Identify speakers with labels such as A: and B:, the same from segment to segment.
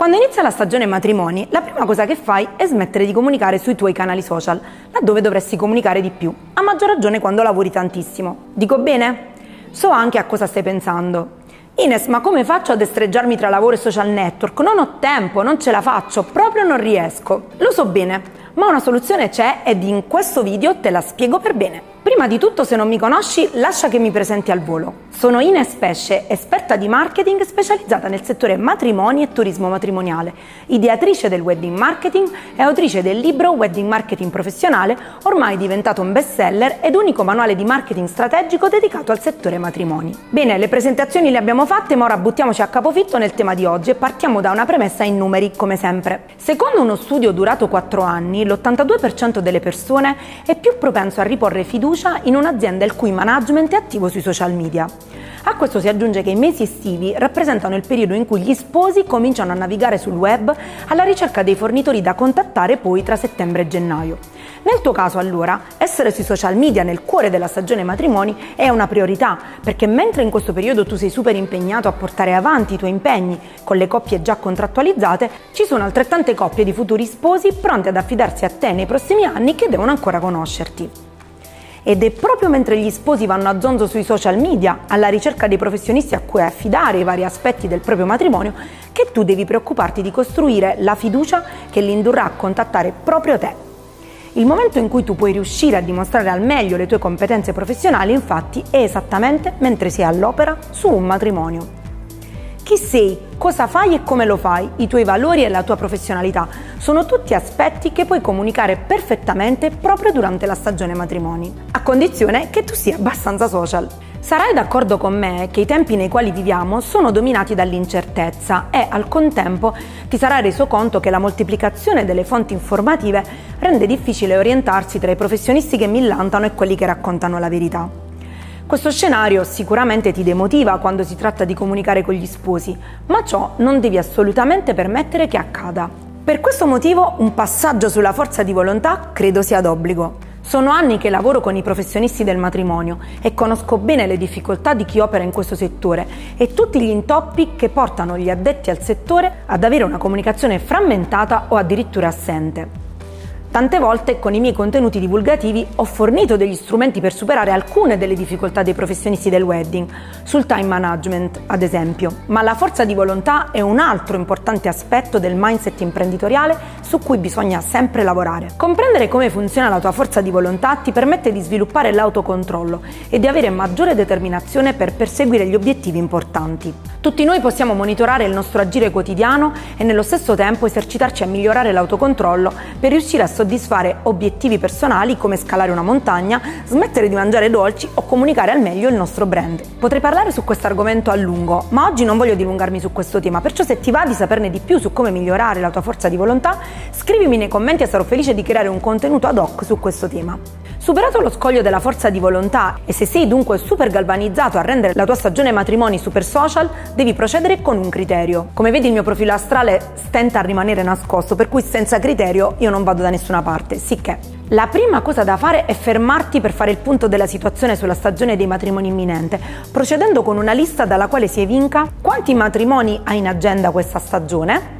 A: Quando inizia la stagione matrimoni, la prima cosa che fai è smettere di comunicare sui tuoi canali social, laddove dovresti comunicare di più, a maggior ragione quando lavori tantissimo. Dico bene? So anche a cosa stai pensando. Ines, ma come faccio a destreggiarmi tra lavoro e social network? Non ho tempo, non ce la faccio, proprio non riesco. Lo so bene, ma una soluzione c'è ed in questo video te la spiego per bene. Prima di tutto, se non mi conosci, lascia che mi presenti al volo. Sono Ines Pesce, esperta di marketing specializzata nel settore matrimoni e turismo matrimoniale, ideatrice del wedding marketing e autrice del libro Wedding Marketing Professionale, ormai diventato un bestseller ed unico manuale di marketing strategico dedicato al settore matrimoni. Bene, le presentazioni le abbiamo fatte, ma ora buttiamoci a capofitto nel tema di oggi e partiamo da una premessa in numeri, come sempre. Secondo uno studio durato 4 anni, l'82% delle persone è più propenso a riporre fiducia in un'azienda il cui management è attivo sui social media. A questo si aggiunge che i mesi estivi rappresentano il periodo in cui gli sposi cominciano a navigare sul web alla ricerca dei fornitori da contattare poi tra settembre e gennaio. Nel tuo caso allora, essere sui social media nel cuore della stagione matrimoni è una priorità, perché mentre in questo periodo tu sei super impegnato a portare avanti i tuoi impegni con le coppie già contrattualizzate, ci sono altrettante coppie di futuri sposi pronti ad affidarsi a te nei prossimi anni che devono ancora conoscerti. Ed è proprio mentre gli sposi vanno a zonzo sui social media alla ricerca dei professionisti a cui affidare i vari aspetti del proprio matrimonio che tu devi preoccuparti di costruire la fiducia che li indurrà a contattare proprio te. Il momento in cui tu puoi riuscire a dimostrare al meglio le tue competenze professionali, infatti, è esattamente mentre sei all'opera su un matrimonio. Chi sei, cosa fai e come lo fai, i tuoi valori e la tua professionalità sono tutti aspetti che puoi comunicare perfettamente proprio durante la stagione matrimoni, a condizione che tu sia abbastanza social. Sarai d'accordo con me che i tempi nei quali viviamo sono dominati dall'incertezza e al contempo ti sarai reso conto che la moltiplicazione delle fonti informative rende difficile orientarsi tra i professionisti che millantano e quelli che raccontano la verità. Questo scenario sicuramente ti demotiva quando si tratta di comunicare con gli sposi, ma ciò non devi assolutamente permettere che accada. Per questo motivo un passaggio sulla forza di volontà credo sia d'obbligo. Sono anni che lavoro con i professionisti del matrimonio e conosco bene le difficoltà di chi opera in questo settore e tutti gli intoppi che portano gli addetti al settore ad avere una comunicazione frammentata o addirittura assente. Tante volte con i miei contenuti divulgativi ho fornito degli strumenti per superare alcune delle difficoltà dei professionisti del wedding, sul time management ad esempio, ma la forza di volontà è un altro importante aspetto del mindset imprenditoriale su cui bisogna sempre lavorare. Comprendere come funziona la tua forza di volontà ti permette di sviluppare l'autocontrollo e di avere maggiore determinazione per perseguire gli obiettivi importanti. Tutti noi possiamo monitorare il nostro agire quotidiano e nello stesso tempo esercitarci a migliorare l'autocontrollo per riuscire a soddisfare obiettivi personali come scalare una montagna, smettere di mangiare dolci o comunicare al meglio il nostro brand. Potrei parlare su questo argomento a lungo, ma oggi non voglio dilungarmi su questo tema, perciò se ti va di saperne di più su come migliorare la tua forza di volontà, scrivimi nei commenti e sarò felice di creare un contenuto ad hoc su questo tema. Superato lo scoglio della forza di volontà e se sei dunque super galvanizzato a rendere la tua stagione matrimoni super social, devi procedere con un criterio. Come vedi il mio profilo astrale stenta a rimanere nascosto, per cui senza criterio io non vado da nessuna parte, sicché la prima cosa da fare è fermarti per fare il punto della situazione sulla stagione dei matrimoni imminente, procedendo con una lista dalla quale si evinca quanti matrimoni hai in agenda questa stagione,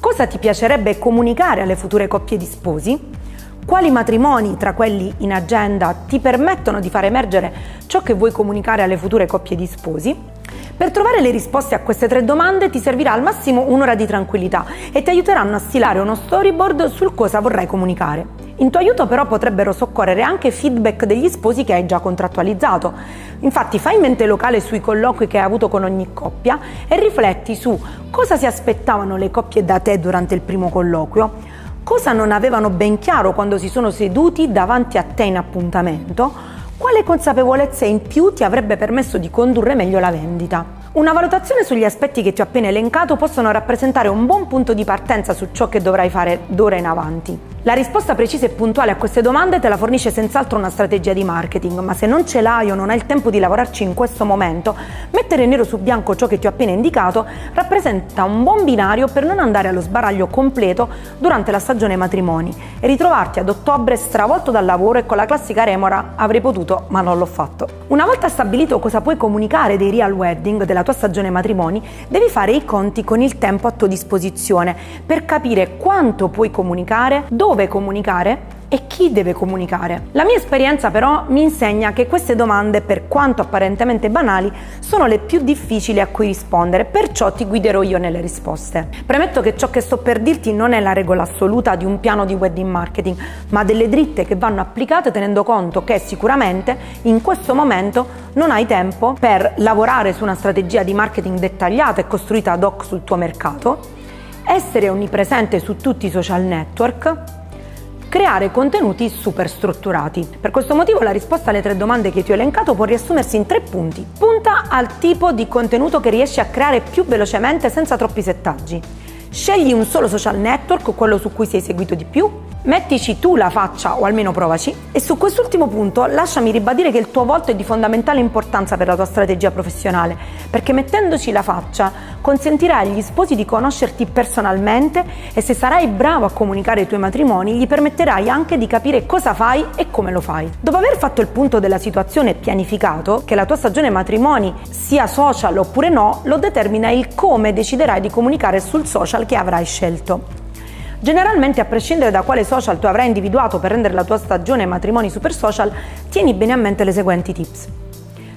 A: cosa ti piacerebbe comunicare alle future coppie di sposi, quali matrimoni tra quelli in agenda ti permettono di far emergere ciò che vuoi comunicare alle future coppie di sposi per trovare le risposte a queste tre domande ti servirà al massimo un'ora di tranquillità e ti aiuteranno a stilare uno storyboard sul cosa vorrai comunicare. In tuo aiuto però potrebbero soccorrere anche feedback degli sposi che hai già contrattualizzato. Infatti fai mente locale sui colloqui che hai avuto con ogni coppia e rifletti su cosa si aspettavano le coppie da te durante il primo colloquio, cosa non avevano ben chiaro quando si sono seduti davanti a te in appuntamento, quale consapevolezza in più ti avrebbe permesso di condurre meglio la vendita? Una valutazione sugli aspetti che ti ho appena elencato possono rappresentare un buon punto di partenza su ciò che dovrai fare d'ora in avanti. La risposta precisa e puntuale a queste domande te la fornisce senz'altro una strategia di marketing, ma se non ce l'hai o non hai il tempo di lavorarci in questo momento, mettere nero su bianco ciò che ti ho appena indicato rappresenta un buon binario per non andare allo sbaraglio completo durante la stagione matrimoni e ritrovarti ad ottobre stravolto dal lavoro e con la classica remora avrei potuto ma non l'ho fatto. Una volta stabilito cosa puoi comunicare dei real wedding, della la tua stagione matrimoni, devi fare i conti con il tempo a tua disposizione per capire quanto puoi comunicare, dove comunicare e chi deve comunicare. La mia esperienza però mi insegna che queste domande, per quanto apparentemente banali, sono le più difficili a cui rispondere, perciò ti guiderò io nelle risposte. Premetto che ciò che sto per dirti non è la regola assoluta di un piano di wedding marketing, ma delle dritte che vanno applicate tenendo conto che sicuramente in questo momento non hai tempo per lavorare su una strategia di marketing dettagliata e costruita ad hoc sul tuo mercato, essere onnipresente su tutti i social network, creare contenuti super strutturati. Per questo motivo la risposta alle tre domande che ti ho elencato può riassumersi in tre punti. Punta al tipo di contenuto che riesci a creare più velocemente senza troppi settaggi. Scegli un solo social network, quello su cui sei seguito di più, Mettici tu la faccia o almeno provaci e su quest'ultimo punto lasciami ribadire che il tuo volto è di fondamentale importanza per la tua strategia professionale perché mettendoci la faccia consentirai agli sposi di conoscerti personalmente e se sarai bravo a comunicare i tuoi matrimoni gli permetterai anche di capire cosa fai e come lo fai. Dopo aver fatto il punto della situazione e pianificato che la tua stagione matrimoni sia social oppure no, lo determina il come deciderai di comunicare sul social che avrai scelto. Generalmente, a prescindere da quale social tu avrai individuato per rendere la tua stagione matrimoni super social, tieni bene a mente le seguenti tips.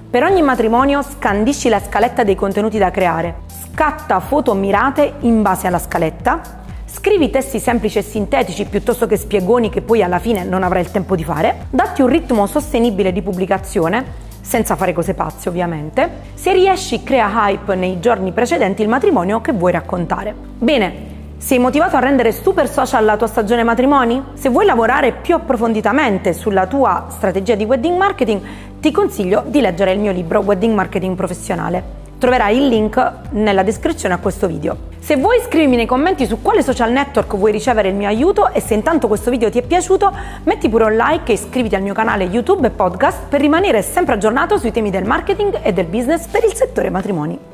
A: Per ogni matrimonio scandisci la scaletta dei contenuti da creare, scatta foto mirate in base alla scaletta, scrivi testi semplici e sintetici piuttosto che spiegoni che poi alla fine non avrai il tempo di fare, datti un ritmo sostenibile di pubblicazione, senza fare cose pazze ovviamente. Se riesci crea hype nei giorni precedenti il matrimonio che vuoi raccontare. Bene, sei motivato a rendere super social la tua stagione matrimoni? Se vuoi lavorare più approfonditamente sulla tua strategia di wedding marketing, ti consiglio di leggere il mio libro Wedding Marketing Professionale. Troverai il link nella descrizione a questo video. Se vuoi scrivimi nei commenti su quale social network vuoi ricevere il mio aiuto e se intanto questo video ti è piaciuto metti pure un like e iscriviti al mio canale YouTube e podcast per rimanere sempre aggiornato sui temi del marketing e del business per il settore matrimoni.